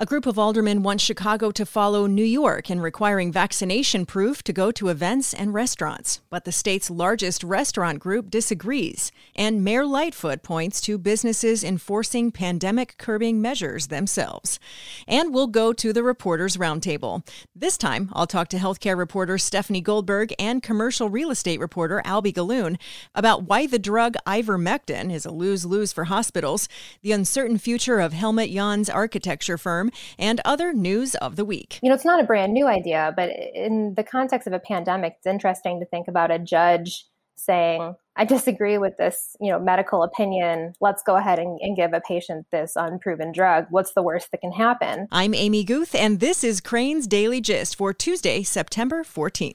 A group of aldermen want Chicago to follow New York in requiring vaccination proof to go to events and restaurants. But the state's largest restaurant group disagrees. And Mayor Lightfoot points to businesses enforcing pandemic curbing measures themselves. And we'll go to the Reporters Roundtable. This time, I'll talk to healthcare reporter Stephanie Goldberg and commercial real estate reporter Alby Gallun about why the drug ivermectin is a lose lose for hospitals, the uncertain future of Helmut Jahn's architecture firm and other news of the week. You know, it's not a brand new idea, but in the context of a pandemic, it's interesting to think about a judge saying, I disagree with this, you know, medical opinion. Let's go ahead and, and, give a patient this unproven drug. What's the worst that can happen? I'm Amy Guth, and this is Crain's Daily Gist for Tuesday, September 14th.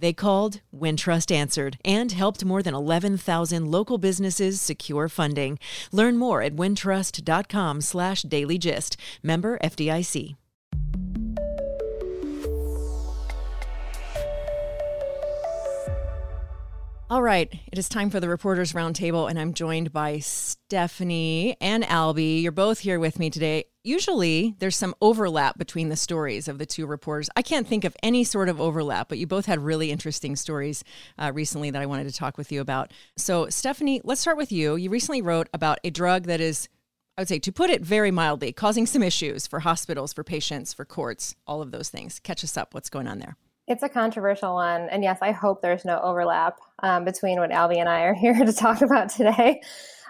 They called, Wintrust answered, and helped more than 11,000 local businesses secure funding. Learn more at wintrust.com slash dailygist. Member FDIC. All right, it is time for the Reporters Roundtable, and I'm joined by Stephanie and Alby. You're both here with me today. Usually, there's some overlap between the stories of the two reporters. I can't think of any sort of overlap, but you both had really interesting stories uh, recently that I wanted to talk with you about. So, Stephanie, let's start with you. You recently wrote about a drug that is I would say, to put it very mildly, causing some issues for hospitals, for patients, for courts, all of those things. Catch us up. What's going on there? It's a controversial one. And yes, I hope there's no overlap um, between what Alby and I are here to talk about today.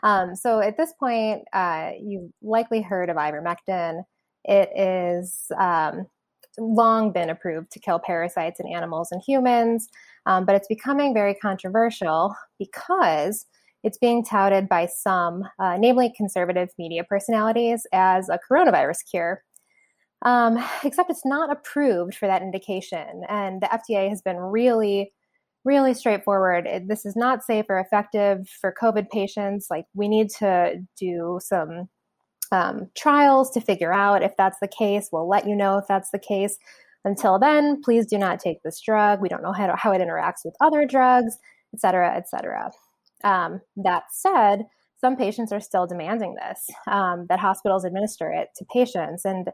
Um, so at this point, uh, you've likely heard of ivermectin. It is um, long been approved to kill parasites in animals and humans, um, but it's becoming very controversial because it's being touted by some, uh, namely conservative media personalities, as a coronavirus cure. Um, except it's not approved for that indication. And the FDA has been really, really straightforward. This is not safe or effective for COVID patients. Like, we need to do some um, trials to figure out if that's the case. We'll let you know if that's the case. Until then, please do not take this drug. We don't know how, to, how it interacts with other drugs, et cetera, et cetera. Um, that said, some patients are still demanding this, um, that hospitals administer it to patients. And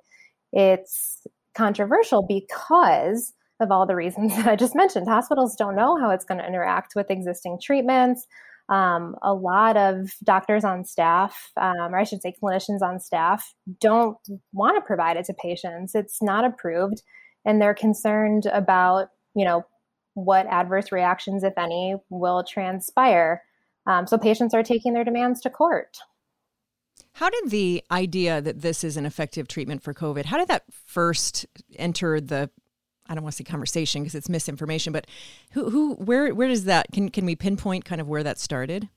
it's controversial because of all the reasons that I just mentioned. Hospitals don't know how it's going to interact with existing treatments. Um, a lot of doctors on staff, um, or I should say clinicians on staff, don't want to provide it to patients. It's not approved, and they're concerned about, you know, what adverse reactions, if any, will transpire. Um, so patients are taking their demands to court. How did the idea that this is an effective treatment for COVID, how did that first enter the I don't want to say conversation because it's misinformation, but who who where where does that can can we pinpoint kind of where that started?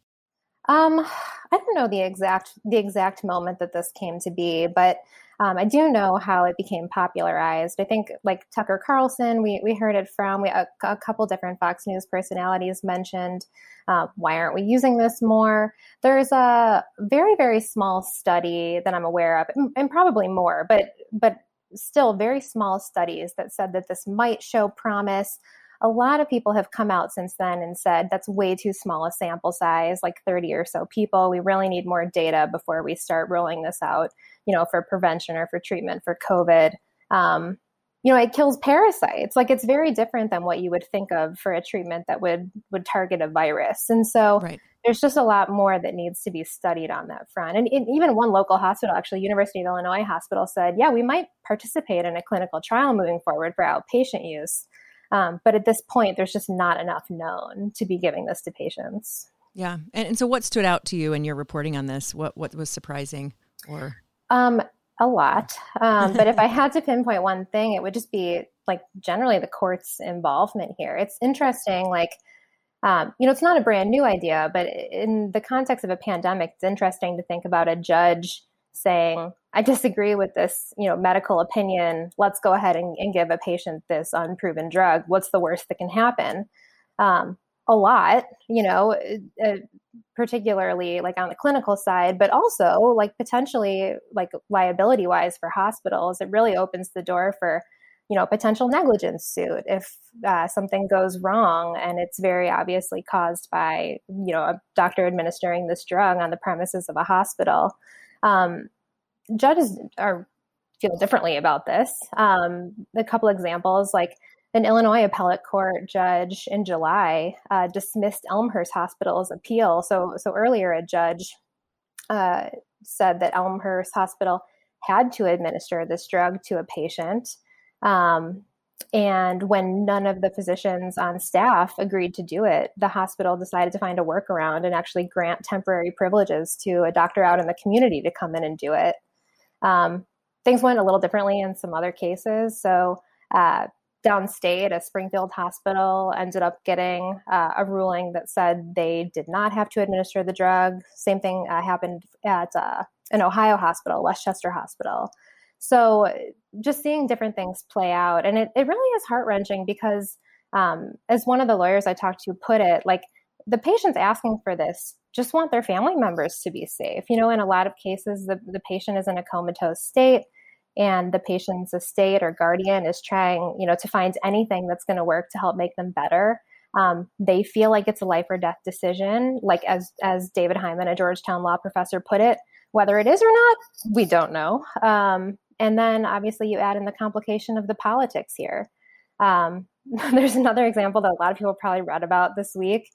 Um, I don't know the exact the exact moment that this came to be, but um, I do know how it became popularized. I think like Tucker Carlson, we, we heard it from we, a, a couple different Fox News personalities mentioned uh, why aren't we using this more? There's a very very small study that I'm aware of, and, and probably more, but but still very small studies that said that this might show promise a lot of people have come out since then and said that's way too small a sample size, like 30 or so people. We really need more data before we start rolling this out, you know, for prevention or for treatment for COVID. Um, you know, it kills parasites. Like it's very different than what you would think of for a treatment that would would target a virus. And so right. there's just a lot more that needs to be studied on that front. And even one local hospital, actually University of Illinois Hospital, said, "Yeah, we might participate in a clinical trial moving forward for outpatient use." Um, but at this point, there's just not enough known to be giving this to patients. Yeah, and, and so what stood out to you in your reporting on this? What what was surprising, or um, a lot. Um, but if I had to pinpoint one thing, it would just be like generally the court's involvement here. It's interesting, like. Um, you know, it's not a brand new idea, but in the context of a pandemic, it's interesting to think about a judge saying, I disagree with this, you know, medical opinion. Let's go ahead and, and give a patient this unproven drug. What's the worst that can happen? Um, a lot, you know, uh, particularly like on the clinical side, but also like potentially like liability wise for hospitals. It really opens the door for, you know, potential negligence suit if uh, something goes wrong and it's very obviously caused by, you know, a doctor administering this drug on the premises of a hospital. Um, judges are feel differently about this. Um, a couple examples, like an Illinois appellate court judge in July uh, dismissed Elmhurst Hospital's appeal. So, so earlier, a judge uh, said that Elmhurst Hospital had to administer this drug to a patient. Um, and when none of the physicians on staff agreed to do it, the hospital decided to find a workaround and actually grant temporary privileges to a doctor out in the community to come in and do it. Um, things went a little differently in some other cases. So, uh, downstate, a Springfield hospital ended up getting uh, a ruling that said they did not have to administer the drug. Same thing uh, happened at uh, an Ohio hospital, Westchester Hospital. So, just seeing different things play out. And it, it really is heart wrenching because, um, as one of the lawyers I talked to put it, like the patients asking for this just want their family members to be safe. You know, in a lot of cases, the, the patient is in a comatose state and the patient's estate or guardian is trying, you know, to find anything that's going to work to help make them better. Um, they feel like it's a life or death decision. Like as as David Hyman, a Georgetown law professor, put it, whether it is or not, we don't know. Um, and then obviously you add in the complication of the politics here. Um, there's another example that a lot of people probably read about this week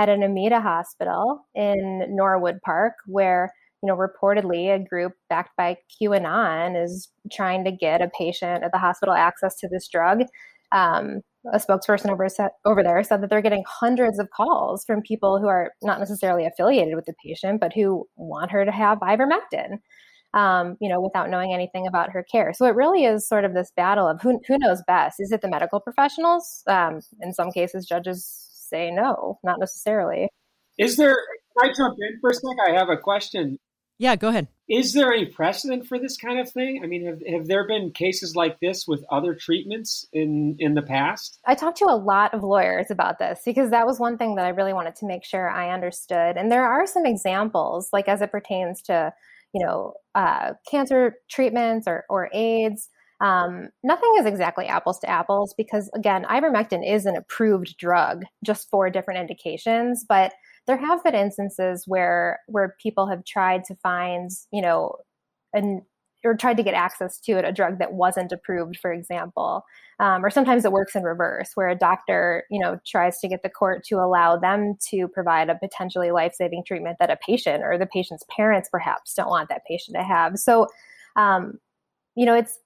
at an Amita hospital in Norwood Park, where you know reportedly a group backed by QAnon is trying to get a patient at the hospital access to this drug. Um, a spokesperson over, over there said that they're getting hundreds of calls from people who are not necessarily affiliated with the patient, but who want her to have ivermectin. Um, you know, without knowing anything about her care. So it really is sort of this battle of who, who knows best. Is it the medical professionals? Um, in some cases, judges say no, not necessarily. Is there, can I jump in for a sec? I have a question. Yeah, go ahead. Is there any precedent for this kind of thing? I mean, have, have there been cases like this with other treatments in, in the past? I talked to a lot of lawyers about this because that was one thing that I really wanted to make sure I understood. And there are some examples, like as it pertains to, you know, uh, cancer treatments or, or AIDS um, nothing is exactly apples to apples because, again, ivermectin is an approved drug just for different indications, but there have been instances where where people have tried to find, you know, an or tried to get access to it, a drug that wasn't approved, for example. Um, or sometimes it works in reverse, where a doctor, you know, tries to get the court to allow them to provide a potentially life-saving treatment that a patient or the patient's parents perhaps don't want that patient to have. So, um, you know, it's it,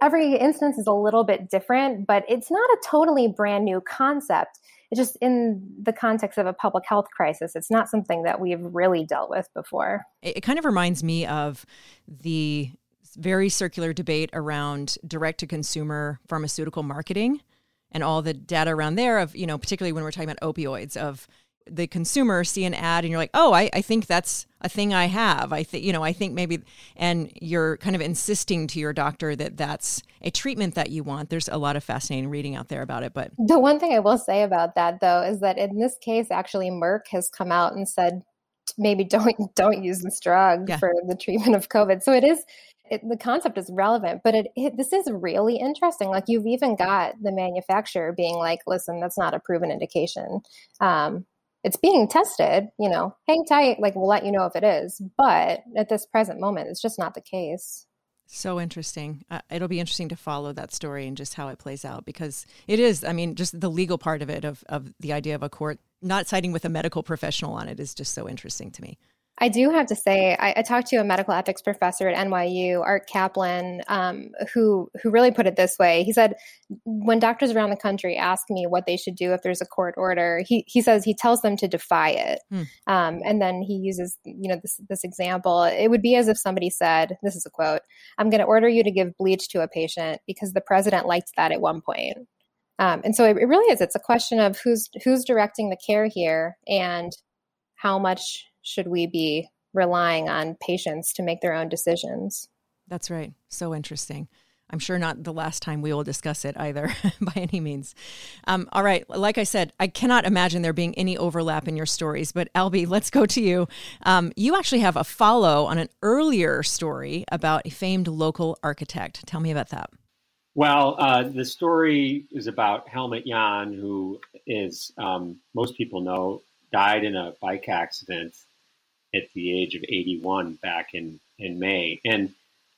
every instance is a little bit different, but it's not a totally brand new concept. It's just in the context of a public health crisis, it's not something that we've really dealt with before. It, kind of reminds me of the very circular debate around direct to consumer pharmaceutical marketing and all the data around there of, you know, particularly when we're talking about opioids of the consumer see an ad and you're like, oh, I, I think that's a thing I have. I think, you know, I think maybe, and you're kind of insisting to your doctor that that's a treatment that you want. There's a lot of fascinating reading out there about it. But the one thing I will say about that, though, is that in this case, actually, Merck has come out and said, maybe don't don't use this drug yeah. for the treatment of COVID. So it is. It, the concept is relevant, but it, it, this is really interesting. Like you've even got the manufacturer being like, "Listen, that's not a proven indication." Um, it's being tested, you know, hang tight, like we'll let you know if it is. But at this present moment, it's just not the case. So interesting. Uh, it'll be interesting to follow that story and just how it plays out because it is, I mean, just the legal part of it, of, of the idea of a court not siding with a medical professional on it is just so interesting to me. I do have to say, I, I, talked to a medical ethics professor at NYU, Art Caplan, um, who who really put it this way. He said, when doctors around the country ask me what they should do if there's a court order, he he says he tells them to defy it, hmm. um, and then he uses you know this this example. It would be as if somebody said, "This is a quote: I'm going to order you to give bleach to a patient because the president liked that at one point." Um, and so it, it really is. It's a question of who's who's directing the care here and how much should we be relying on patients to make their own decisions. That's right. So interesting. I'm sure not the last time we will discuss it either by any means. Um, all right. Like I said, I cannot imagine there being any overlap in your stories, but Alby, let's go to you. Um, you actually have a follow on an earlier story about a famed local architect. Tell me about that. Well, uh, the story is about Helmut Jahn, who is, um, most people know, died in a bike accident at the age of 81 back in, in May. And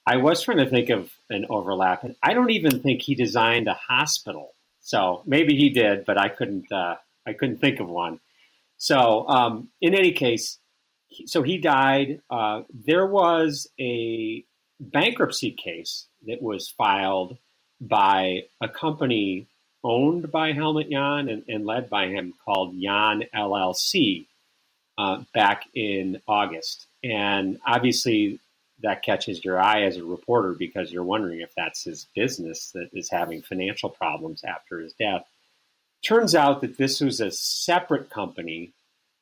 I was trying to think of an overlap, and I don't even think he designed a hospital. So maybe he did, but I couldn't. Uh, I couldn't think of one. So um, in any case, so he died. Uh, there was a bankruptcy case that was filed by a company owned by Helmut Jahn and, and led by him called Jahn LLC uh, back in August. And obviously, that catches your eye as a reporter because you're wondering if that's his business that is having financial problems after his death. Turns out that this was a separate company,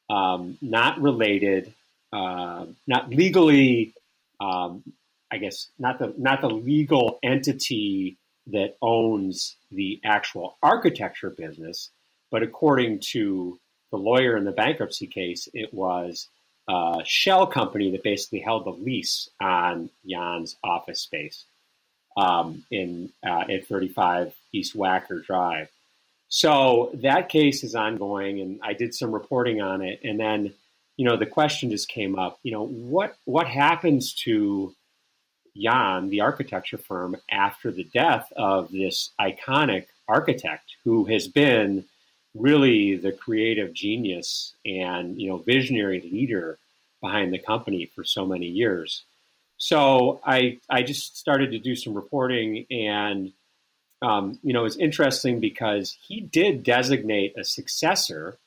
um, not related, uh, not legally, um, I guess, not the not the legal entity that owns the actual architecture business, but according to the lawyer in the bankruptcy case, it was a shell company that basically held the lease on Jahn's office space um, in uh, at 35 East Wacker Drive. So that case is ongoing, and I did some reporting on it. And then, you know, the question just came up. You know, what what happens to Jan, the architecture firm, after the death of this iconic architect who has been really the creative genius and you know visionary leader behind the company for so many years. So I I just started to do some reporting, and um, you know it's interesting because he did designate a successor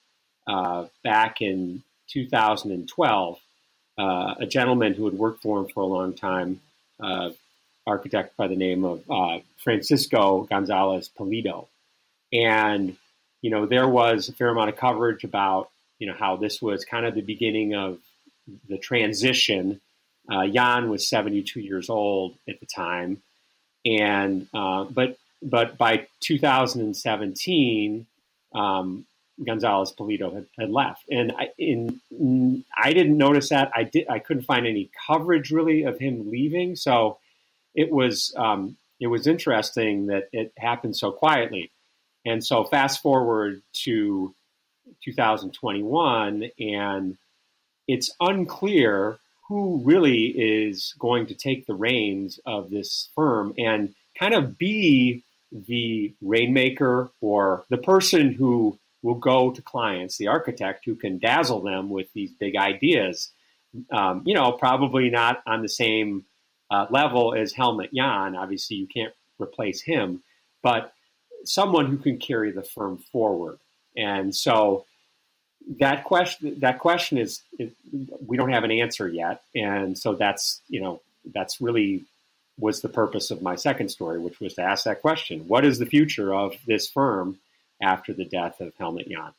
uh, back in 2012, uh, a gentleman who had worked for him for a long time, uh, architect by the name of uh, Francisco Gonzalez Pulido, and you know, there was a fair amount of coverage about, you know, how this was kind of the beginning of the transition. Uh, Jahn was 72 years old at the time, and uh, but but by 2017, um, Gonzalez Pulido had, had, left, and I, in, I didn't notice that. I did. I couldn't find any coverage really of him leaving, so it was um, it was interesting that it happened so quietly. And so fast forward to 2021, and it's unclear who really is going to take the reins of this firm and kind of be the rainmaker or the person who will go to clients, the architect who can dazzle them with these big ideas. Um, you know, probably not on the same uh, level as Helmut Jahn. Obviously, you can't replace him, but someone who can carry the firm forward. And so that question that question is, we don't have an answer yet. And so that's you know that's really was the purpose of my second story, which was to ask that question: What is the future of this firm after the death of Helmut Jahn?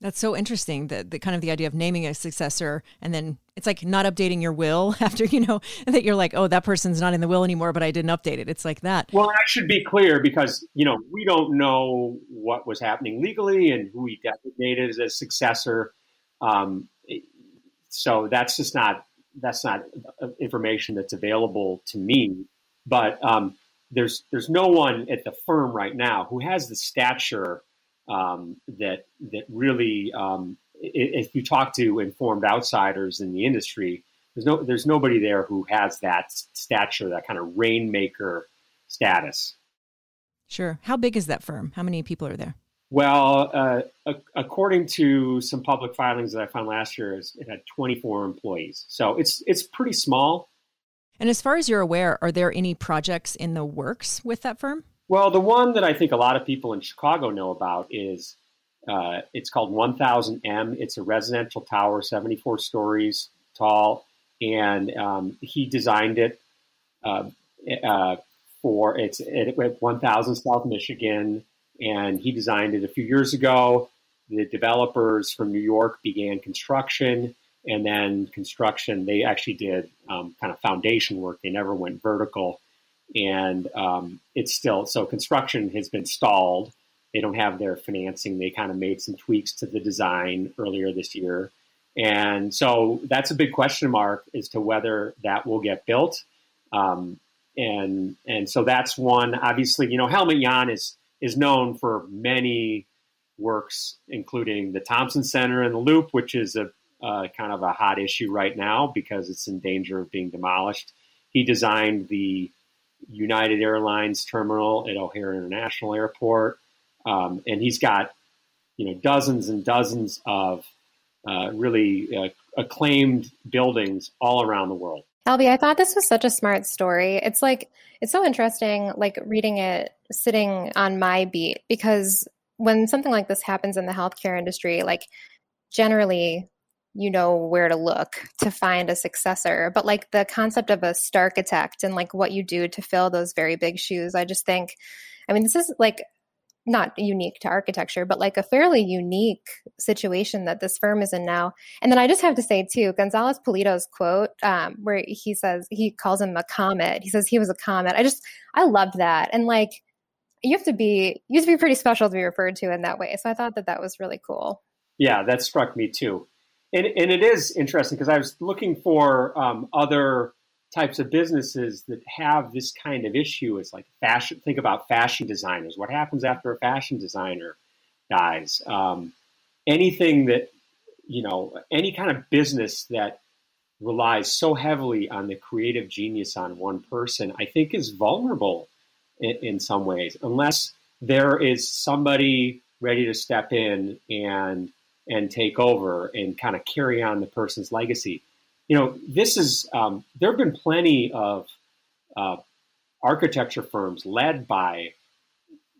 That's so interesting. The, the kind of the idea of naming a successor and then it's like not updating your will after, you know, that you're like, oh, that person's not in the will anymore, but I didn't update it. It's like that. Well, I should be clear because, you know, we don't know what was happening legally and who he designated as a successor. Um, so that's just not, that's not information that's available to me. But um, there's, there's no one at the firm right now who has the stature um, that that really, um, if you talk to informed outsiders in the industry, there's no there's nobody there who has that stature, that kind of rainmaker status. Sure. How big is that firm? How many people are there? Well, uh, according to some public filings that I found last year, it had 24 employees. So it's it's pretty small. And as far as you're aware, are there any projects in the works with that firm? Well, the one that I think a lot of people in Chicago know about is uh, it's called 1000M. It's a residential tower, 74 stories tall, and um, he designed it uh, uh, for it's at 1000 South Michigan, and he designed it a few years ago. The developers from New York began construction. and then construction. They actually did um, kind of foundation work. They never went vertical, and um, it's still so construction has been stalled. They don't have their financing. They kind of made some tweaks to the design earlier this year. And so that's a big question mark as to whether that will get built. Um, and and so that's one. Obviously, you know, Helmut Jahn is is known for many works, including the Thompson Center and the Loop, which is a uh, kind of a hot issue right now because it's in danger of being demolished. He designed the United Airlines terminal at O'Hare International Airport, um, and he's got you know dozens and dozens of uh, really uh, acclaimed buildings all around the world. Alby, I thought this was such a smart story. It's like it's so interesting, like reading it sitting on my beat because when something like this happens in the healthcare industry, like generally you know where to look to find a successor. But like the concept of a architect and like what you do to fill those very big shoes, I just think, I mean, this is like not unique to architecture, but like a fairly unique situation that this firm is in now. And then I just have to say too, Gonzalez Pulido's quote, um, where he says he calls him a comet. He says he was a comet. I just I loved that, and like you have to be you have to be pretty special to be referred to in that way. So I thought that that was really cool. Yeah, that struck me too, and and it is interesting because I was looking for um, other types of businesses that have this kind of issue It's like fashion. Think about fashion designers. What happens after a fashion designer dies? Um, anything that you know, any kind of business that relies so heavily on the creative genius on one person, I think is vulnerable in, in some ways, unless there is somebody ready to step in and and take over and kind of carry on the person's legacy you know, this is um, there have been plenty of uh, architecture firms led by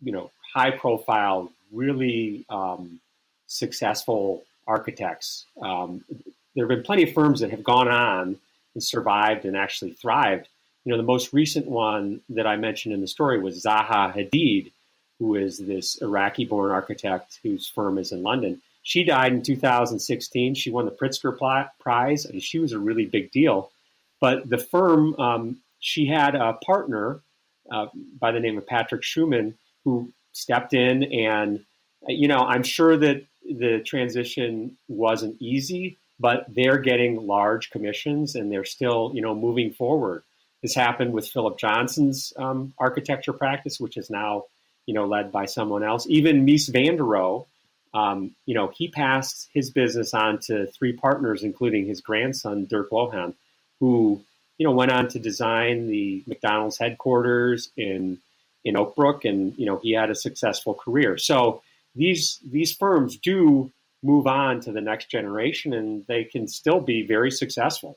you know high profile, really um, successful architects. Um, there have been plenty of firms that have gone on and survived and actually thrived. You know, the most recent one that I mentioned in the story was Zaha Hadid, who is this Iraqi-born architect whose firm is in London she died in 2016. She won the Pritzker Prize. Mean, she was a really big deal. But the firm, um, she had a partner uh, by the name of Patrick Schumacher who stepped in. And, you know, I'm sure that the transition wasn't easy, but they're getting large commissions and they're still, you know, moving forward. This happened with Philip Johnson's um, architecture practice, which is now, you know, led by someone else. Even Mies van der Rohe, um, you know, he passed his business on to three partners, including his grandson, Dirk Lohan, who, you know, went on to design the McDonald's headquarters in in Oak Brook, and you know, he had a successful career. So these these firms do move on to the next generation, and they can still be very successful.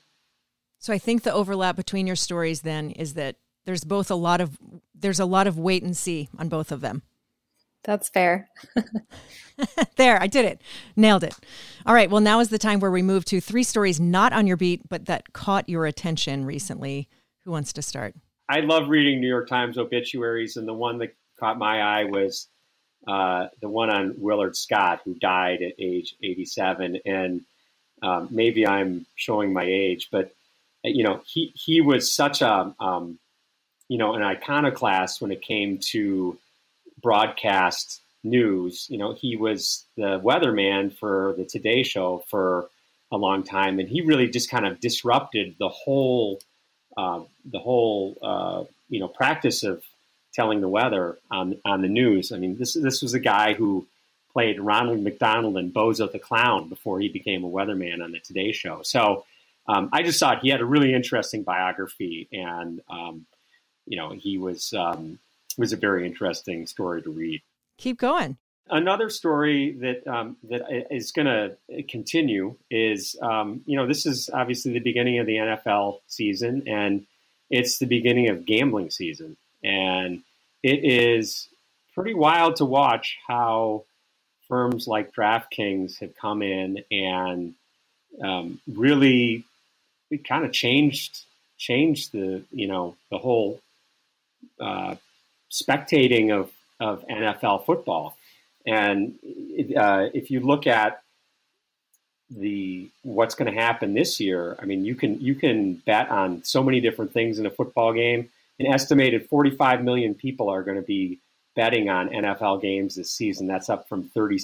So I think the overlap between your stories then is that there's both a lot of there's a lot of wait and see on both of them. That's fair. there, I did it. Nailed it. All right. Well, now is the time where we move to three stories not on your beat, but that caught your attention recently. Who wants to start? I love reading New York Times obituaries, and the one that caught my eye was uh, the one on Willard Scott, who died at age 87. And um, maybe I'm showing my age, but you know, he he was such a um, you know an iconoclast when it came to broadcast news. You know, he was the weatherman for the Today Show for a long time, and he really just kind of disrupted the whole uh, the whole uh, you know practice of telling the weather on on the news. I mean, this this was a guy who played Ronald McDonald and Bozo the Clown before he became a weatherman on the Today Show. So um, I just thought he had a really interesting biography, and um, you know, he was um, was a very interesting story to read. Keep going. Another story that um, that is going to continue is, um, you know, this is obviously the beginning of the NFL season, and it's the beginning of gambling season, and it is pretty wild to watch how firms like DraftKings have come in and um, really kind of changed changed the you know the whole uh, spectating of, of NFL football. And uh, if you look at the what's going to happen this year. I mean, you can you can bet on so many different things in a football game. An estimated 45 million people are going to be betting on NFL games this season. That's up from 30.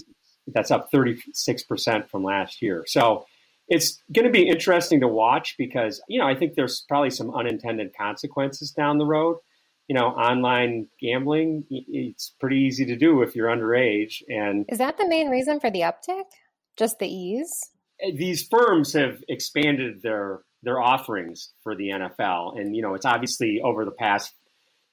That's up 36 percent from last year. So it's going to be interesting to watch because you know I think there's probably some unintended consequences down the road. You know, online gambling it's pretty easy to do if you're underage. And is that the main reason for the uptick? Just the ease? Eh, these firms have expanded their their offerings for the NFL, and you know it's obviously over the past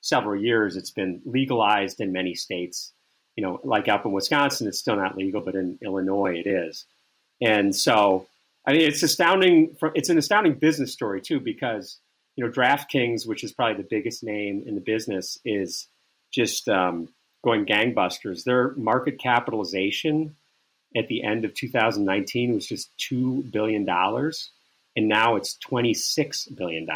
several years it's been legalized in many states. You know, like up in Wisconsin, it's still not legal, but in Illinois it is. And so, I mean, it's astounding. From it's an astounding business story too, because you know DraftKings, which is probably the biggest name in the business, is just um, going gangbusters. Their market capitalization at the end of 2019 was just $2 billion. And now it's $26 billion.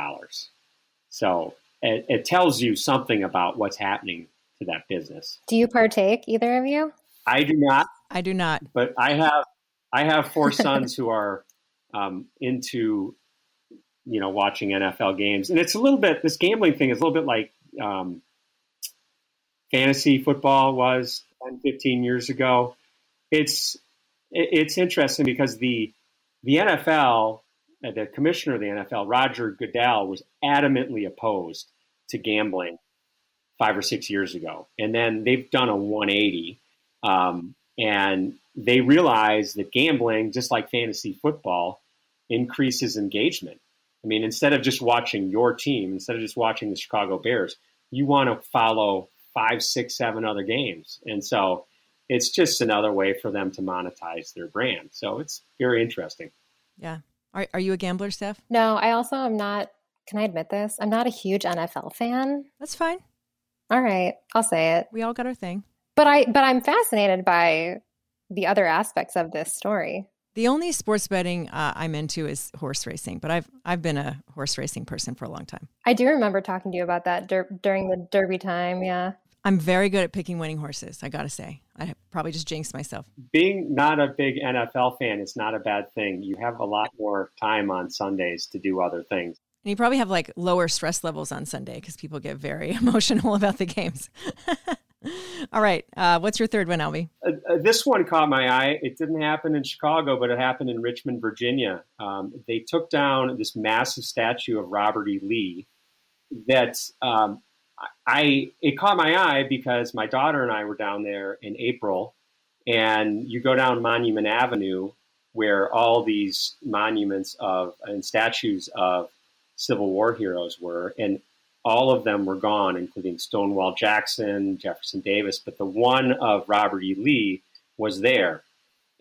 So it, it, tells you something about what's happening to that business. Do you partake, either of you? I do not. I do not. But I have, I have four sons who are um, into, you know, watching NFL games. And it's a little bit, this gambling thing is a little bit like um, fantasy football was 10, 15 years ago. It's it's interesting because the the NFL, uh, the commissioner of the NFL, Roger Goodell, was adamantly opposed to gambling five or six years ago, and then they've done a 180, um, and they realize that gambling, just like fantasy football, increases engagement. I mean, instead of just watching your team, instead of just watching the Chicago Bears, you want to follow five, six, seven other games, and so it's just another way for them to monetize their brand. So it's very interesting. Yeah. Are, are you a gambler, Steph? No, I also am not. Can I admit this? I'm not a huge NFL fan. That's fine. All right, I'll say it. We all got our thing. But I but I'm fascinated by the other aspects of this story. The only sports betting uh, I'm into is horse racing, but I've I've been a horse racing person for a long time. I do remember talking to you about that dur- during the Derby time. Yeah. I'm very good at picking winning horses. I got to say, I probably just jinxed myself. Being not a big NFL fan is not a bad thing. You have a lot more time on Sundays to do other things. And you probably have like lower stress levels on Sunday because people get very emotional about the games. All right. Uh, what's your third one, Alby? Uh, uh, this one caught my eye. It didn't happen in Chicago, but it happened in Richmond, Virginia. Um, they took down this massive statue of Robert E. Lee that um, I it caught my eye because my daughter and I were down there in April, and you go down Monument Avenue where all these monuments of and statues of Civil War heroes were, and all of them were gone, including Stonewall Jackson, Jefferson Davis, but the one of Robert E. Lee was there,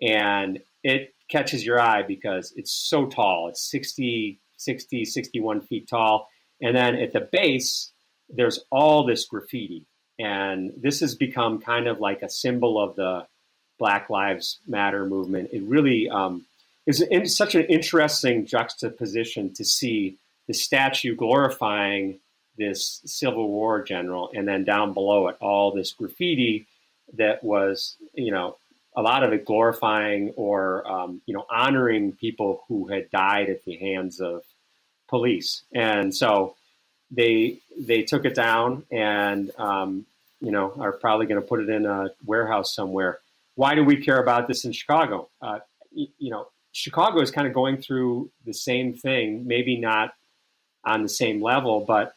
and it catches your eye because it's so tall. It's 60, 60, 61 feet tall. And then at the base, there's all this graffiti, and this has become kind of like a symbol of the Black Lives Matter movement. It really um, is in, such an interesting juxtaposition to see the statue glorifying this Civil War general, and then down below it, all this graffiti that was, you know, a lot of it glorifying or, um, you know, honoring people who had died at the hands of police. And so they they took it down and um, you know are probably going to put it in a warehouse somewhere. Why do we care about this in Chicago? Uh, you know, Chicago is kind of going through the same thing, maybe not on the same level, but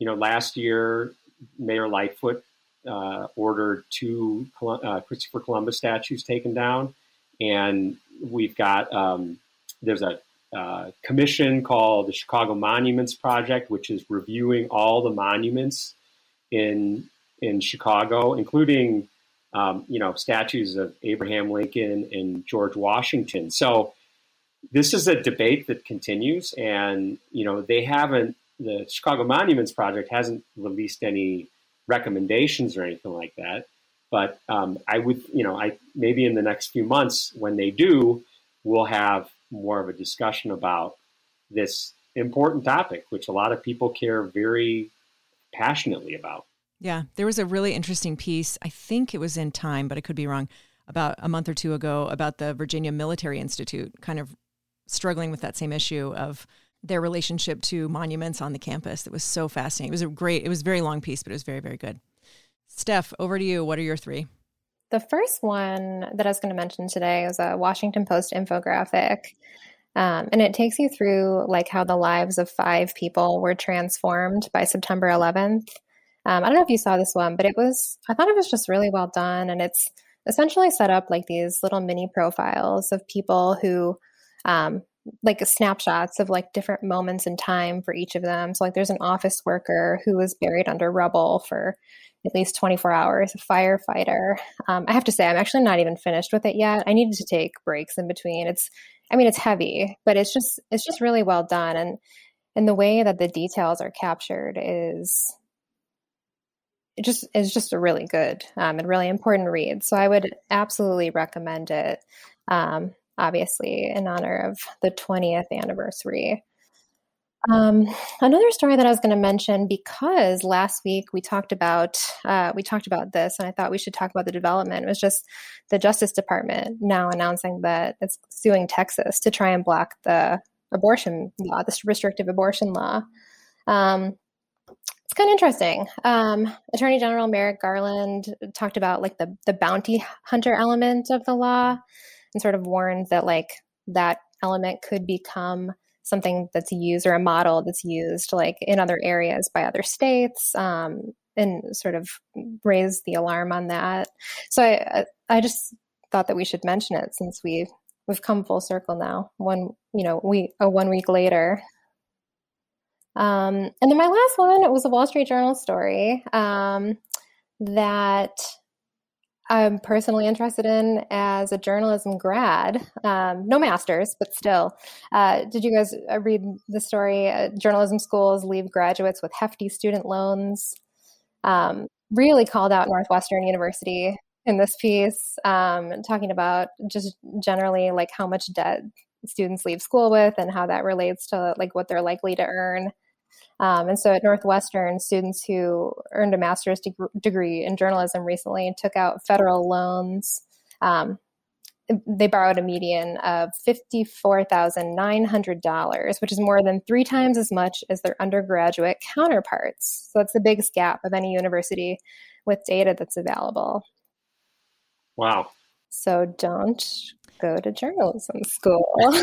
you know, last year Mayor Lightfoot uh, ordered two uh, Christopher Columbus statues taken down, and we've got um, there's a uh, commission called the Chicago Monuments Project, which is reviewing all the monuments in in Chicago, including um, you know statues of Abraham Lincoln and George Washington. So this is a debate that continues, and you know they haven't. The Chicago Monuments Project hasn't released any recommendations or anything like that. But um, I would, you know, I maybe in the next few months when they do, we'll have more of a discussion about this important topic, which a lot of people care very passionately about. Yeah, there was a really interesting piece. I think it was in Time, but I could be wrong, about a month or two ago about the Virginia Military Institute kind of struggling with that same issue of their relationship to monuments on the campus. It was so fascinating. It was a great, it was a very long piece, but it was very, very good. Steph, over to you. What are your three? The first one that I was going to mention today is a Washington Post infographic. Um, and it takes you through like how the lives of five people were transformed by September 11th. Um, I don't know if you saw this one, but it was, I thought it was just really well done. And it's essentially set up like these little mini profiles of people who um, like snapshots of like different moments in time for each of them. So like there's an office worker who was buried under rubble for at least 24 hours, a firefighter. Um, I have to say, I'm actually not even finished with it yet. I needed to take breaks in between. It's, I mean, it's heavy, but it's just, it's just really well done. And, and the way that the details are captured is, it just is just a really good um, and really important read. So I would absolutely recommend it. Um, obviously in honor of the 20th anniversary. Um, another story that I was going to mention because last week we talked about uh, we talked about this, and I thought we should talk about the development was just the Justice Department now announcing that it's suing Texas to try and block the abortion law, this restrictive abortion law. Um, it's kind of interesting. Um, Attorney General Merrick Garland talked about like the the bounty hunter element of the law and sort of warned that like that element could become something that's used or a model that's used like in other areas by other states um, and sort of raise the alarm on that. So i i just thought that we should mention it since we we've come full circle now one you know we a one week later. Um, and then my last one was a wall street journal story um, that I'm personally interested in as a journalism grad. Um, no masters, but still. Uh, did you guys uh, read the story? Uh, journalism schools leave graduates with hefty student loans. Um, really called out Northwestern University in this piece, um, talking about just generally like how much debt students leave school with and how that relates to like what they're likely to earn. Um, and so at Northwestern, students who earned a master's de- degree in journalism recently and took out federal loans. Um, they borrowed a median of $54,900, which is more than three times as much as their undergraduate counterparts. So that's the biggest gap of any university with data that's available. Wow. So don't go to journalism school as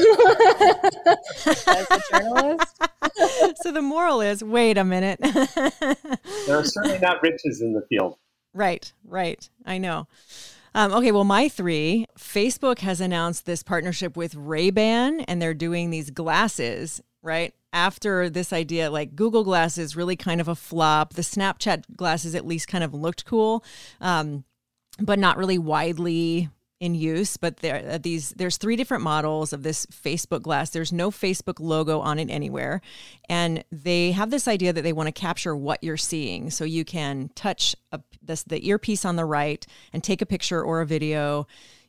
a journalist. so the moral is wait a minute. there are certainly not riches in the field. Right, right. I know. Um, okay, well, my three Facebook has announced this partnership with Ray Ban, and they're doing these glasses, right? After this idea, like Google Glasses, really kind of a flop. The Snapchat glasses at least kind of looked cool, um, but not really widely in use but there uh, these there's three different models of this facebook glass. There's no facebook logo on it anywhere. And they have this idea that they want to capture what you're seeing. So you can touch a, this, the earpiece on the right and take a picture or a video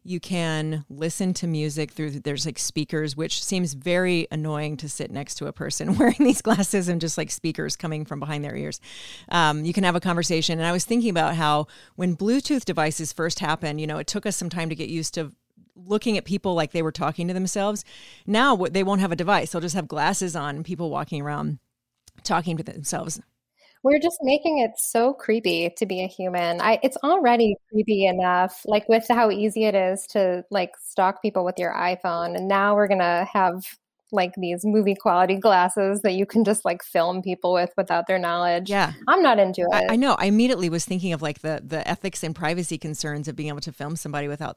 you can listen to music through there's like speakers which seems very annoying to sit next to a person wearing these glasses and just like speakers coming from behind their ears. Um, you can have a conversation and i was thinking about how when bluetooth devices first happened you know it took us some time to get used to looking at people like they were talking to themselves. Now they won't have a device. They'll just have glasses on people walking around talking to themselves we're just making it so creepy to be a human. I it's already creepy enough, like with how easy it is to like stalk people with your iPhone, and now we're gonna have like these movie quality glasses that you can just like film people with without their knowledge. Yeah. I'm not into it. I, I, know. I immediately was thinking of like the the ethics and privacy concerns of being able to film somebody without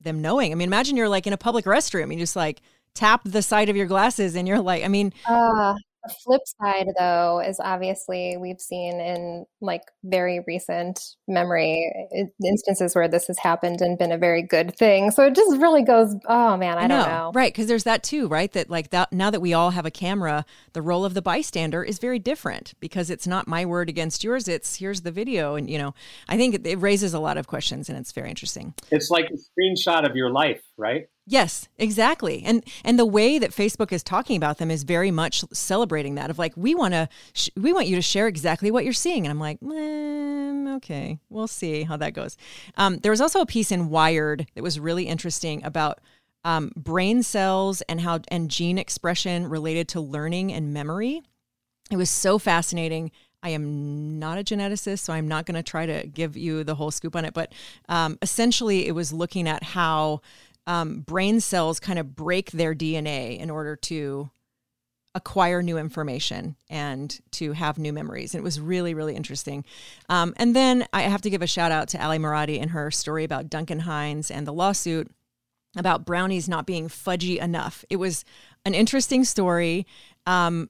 them knowing. I mean, imagine you're like in a public restroom, and you just like tap the side of your glasses and you're like, I mean, uh, the flip side, though, is obviously we've seen in like very recent memory eh, eh, instances where this has happened and been a very good thing. So it just really goes, oh man, I, I don't know. Right. Because there's that too, right? That like that now that we all have a camera, the role of the bystander is very different because it's not my word against yours. It's here's the video. And, you know, I think it, it raises a lot of questions and it's very interesting. It's like a screenshot of your life, right? Yes, exactly. And and the way that Facebook is talking about them is very much celebrating that of like we want to sh- we want you to share exactly what you're seeing. And I'm like, mm, okay, we'll see how that goes. Um, there was also a piece in Wired that was really interesting about um, brain cells and how and gene expression related to learning and memory. It was so fascinating. I am not a geneticist, so I'm not going to try to give you the whole scoop on it. But um, essentially, it was looking at how um, brain cells kind of break their DNA in order to acquire new information and to have new memories. And it was really, really interesting. Um, and then I have to give a shout out to Ally Marotti and her story about Duncan Hines and the lawsuit about brownies not being fudgy enough. It was an interesting story. Um,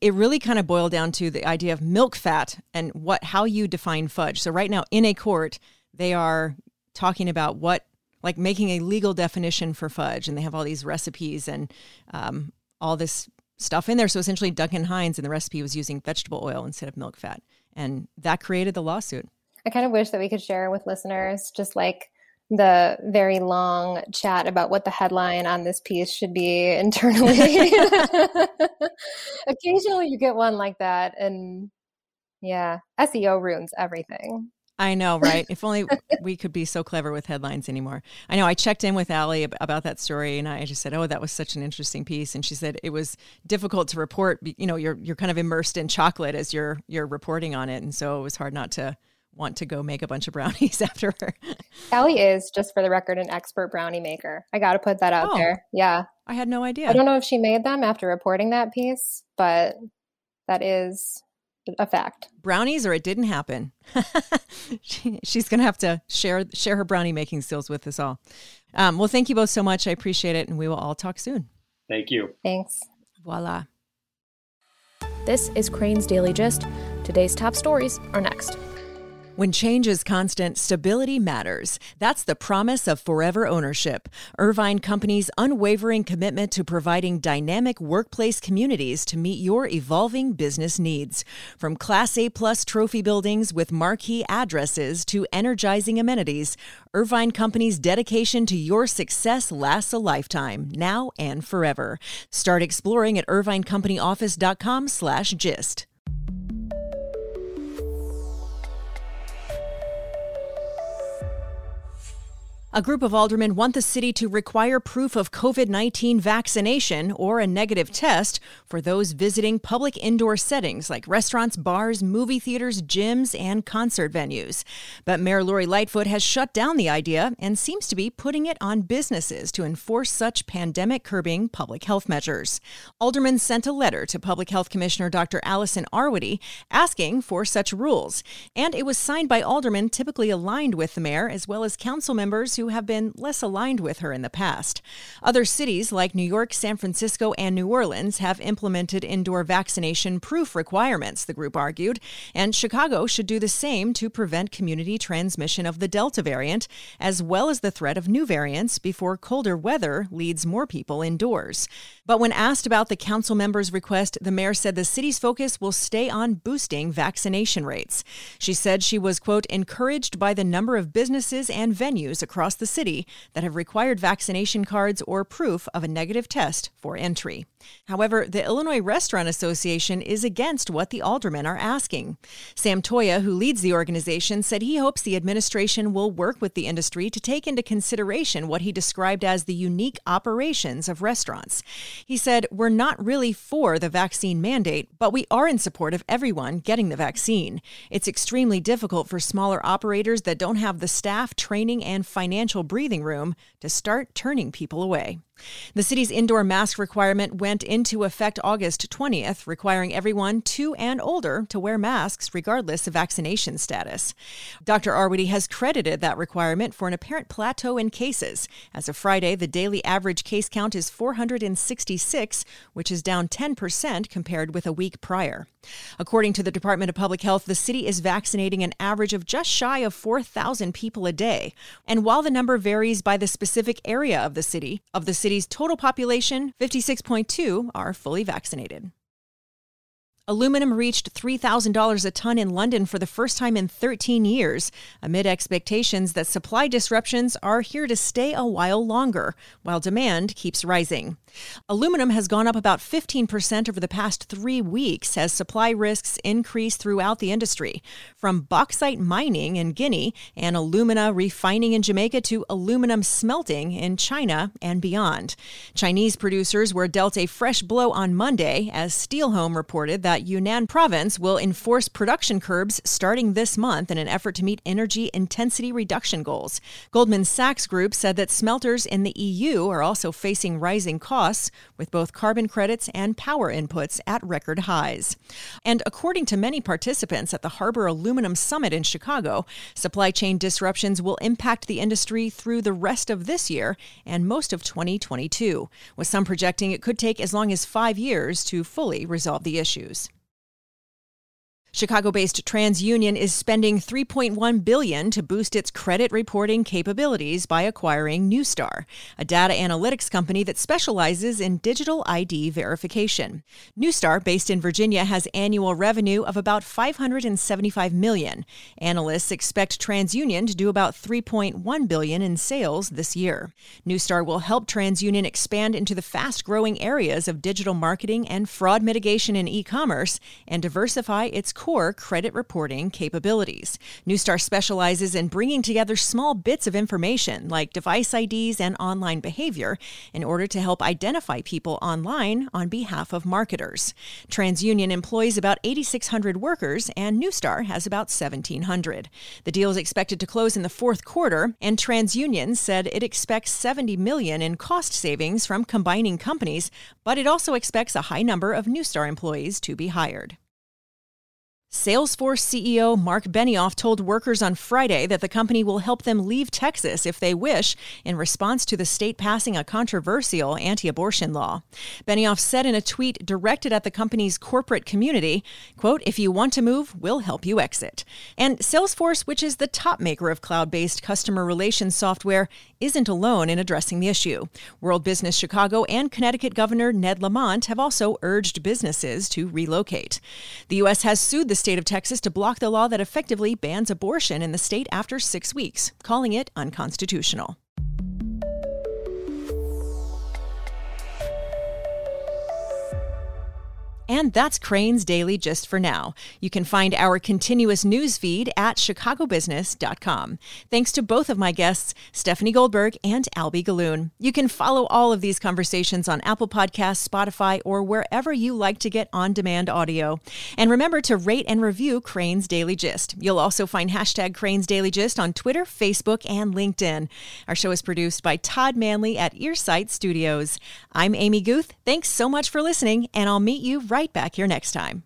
it really kind of boiled down to the idea of milk fat and what how you define fudge. So right now in a court, they are talking about what like making a legal definition for fudge, and they have all these recipes and um, all this stuff in there. So essentially, Duncan Hines in the recipe was using vegetable oil instead of milk fat, and that created the lawsuit. I kind of wish that we could share with listeners just like the very long chat about what the headline on this piece should be internally. Occasionally you get one like that and yeah, SEO ruins everything. I know, right? if only we could be so clever with headlines anymore. I know I checked in with Ally about that story and I just said, "Oh, that was such an interesting piece." And she said it was difficult to report, you know, you're you're kind of immersed in chocolate as you're you're reporting on it, and so it was hard not to want to go make a bunch of brownies after her. Ally is, just for the record, an expert brownie maker. I got to put that out oh, there. Yeah. I had no idea. I don't know if she made them after reporting that piece, but that is a fact. Brownies or it didn't happen. she, she's going to have to share share her brownie making skills with us all. Um, well, thank you both so much. I appreciate it, and we will all talk soon. Thank you. Thanks. Voila. This is Crain's Daily Gist. Today's top stories are next. When change is constant, stability matters. That's the promise of forever ownership. Irvine Company's unwavering commitment to providing dynamic workplace communities to meet your evolving business needs. From Class A plus trophy buildings with marquee addresses to energizing amenities, Irvine Company's dedication to your success lasts a lifetime, now and forever. Start exploring at irvinecompanyoffice.com slash gist. A group of aldermen want the city to require proof of COVID 19 vaccination or a negative test for those visiting public indoor settings like restaurants, bars, movie theaters, gyms, and concert venues. But Mayor Lori Lightfoot has shut down the idea and seems to be putting it on businesses to enforce such pandemic curbing public health measures. Aldermen sent a letter to Public Health Commissioner Dr. Allison Arwady asking for such rules, and it was signed by aldermen typically aligned with the mayor as well as council members who have been less aligned with her in the past. Other cities like New York, San Francisco, and New Orleans have implemented indoor vaccination proof requirements, the group argued, and Chicago should do the same to prevent community transmission of the Delta variant, as well as the threat of new variants before colder weather leads more people indoors. But when asked about the council members' request, the mayor said the city's focus will stay on boosting vaccination rates. She said she was, quote, encouraged by the number of businesses and venues across across the city that have required vaccination cards or proof of a negative test for entry. However, the Illinois Restaurant Association is against what the aldermen are asking. Sam Toia, who leads the organization, said he hopes the administration will work with the industry to take into consideration what he described as the unique operations of restaurants. He said, We're not really for the vaccine mandate, but we are in support of everyone getting the vaccine. It's extremely difficult for smaller operators that don't have the staff, training, and financial breathing room to start turning people away. The city's indoor mask requirement went into effect August 20th, requiring everyone two and older to wear masks regardless of vaccination status. Dr. Arwady has credited that requirement for an apparent plateau in cases. As of Friday, the daily average case count is 466, which is down 10% compared with a week prior. According to the Department of Public Health, the city is vaccinating an average of just shy of 4,000 people a day. And while the number varies by the specific area of the city, of the city's total population, 56.2 are fully vaccinated. Aluminum reached $3,000 a ton in London for the first time in 13 years, amid expectations that supply disruptions are here to stay a while longer, while demand keeps rising. Aluminum has gone up about 15% over the past three weeks as supply risks increase throughout the industry, from bauxite mining in Guinea and alumina refining in Jamaica to aluminum smelting in China and beyond. Chinese producers were dealt a fresh blow on Monday as Steelhome reported that Yunnan province will enforce production curbs starting this month in an effort to meet energy intensity reduction goals. Goldman Sachs Group said that smelters in the EU are also facing rising costs costs, with both carbon credits and power inputs at record highs. And according to many participants at the Harbor Aluminum Summit in Chicago, supply chain disruptions will impact the industry through the rest of this year and most of 2022, with some projecting it could take as long as five years to fully resolve the issues. Chicago-based TransUnion is spending 3.1 billion to boost its credit reporting capabilities by acquiring Neustar, a data analytics company that specializes in digital ID verification. Neustar, based in Virginia, has annual revenue of about 575 million. Analysts expect TransUnion to do about 3.1 billion in sales this year. Neustar will help TransUnion expand into the fast-growing areas of digital marketing and fraud mitigation in e-commerce and diversify its core credit reporting capabilities. Neustar specializes in bringing together small bits of information like device IDs and online behavior in order to help identify people online on behalf of marketers. TransUnion employs about 8,600 workers and Neustar has about 1,700. The deal is expected to close in the fourth quarter, and TransUnion said it expects 70 million in cost savings from combining companies, but it also expects a high number of Neustar employees to be hired. Salesforce CEO Marc Benioff told workers on Friday that the company will help them leave Texas if they wish in response to the state passing a controversial anti abortion law. Benioff said in a tweet directed at the company's corporate community, quote, if you want to move, we'll help you exit. And Salesforce, which is the top maker of cloud based customer relations software, isn't alone in addressing the issue. World Business Chicago and Connecticut Governor Ned Lamont have also urged businesses to relocate. The U.S. has sued the state of Texas to block the law that effectively bans abortion in the state after six weeks, calling it unconstitutional. And that's Crain's Daily Gist for now. You can find our continuous news feed at chicagobusiness.com. Thanks to both of my guests, Stephanie Goldberg and Alby Gallun. You can follow all of these conversations on Apple Podcasts, Spotify, or wherever you like to get on demand audio. And remember to rate and review Crain's Daily Gist. You'll also find hashtag Crain's Daily Gist on Twitter, Facebook, and LinkedIn. Our show is produced by Todd Manley at Earsight Studios. I'm Amy Guth. Thanks so much for listening, and I'll meet you right right back here next time.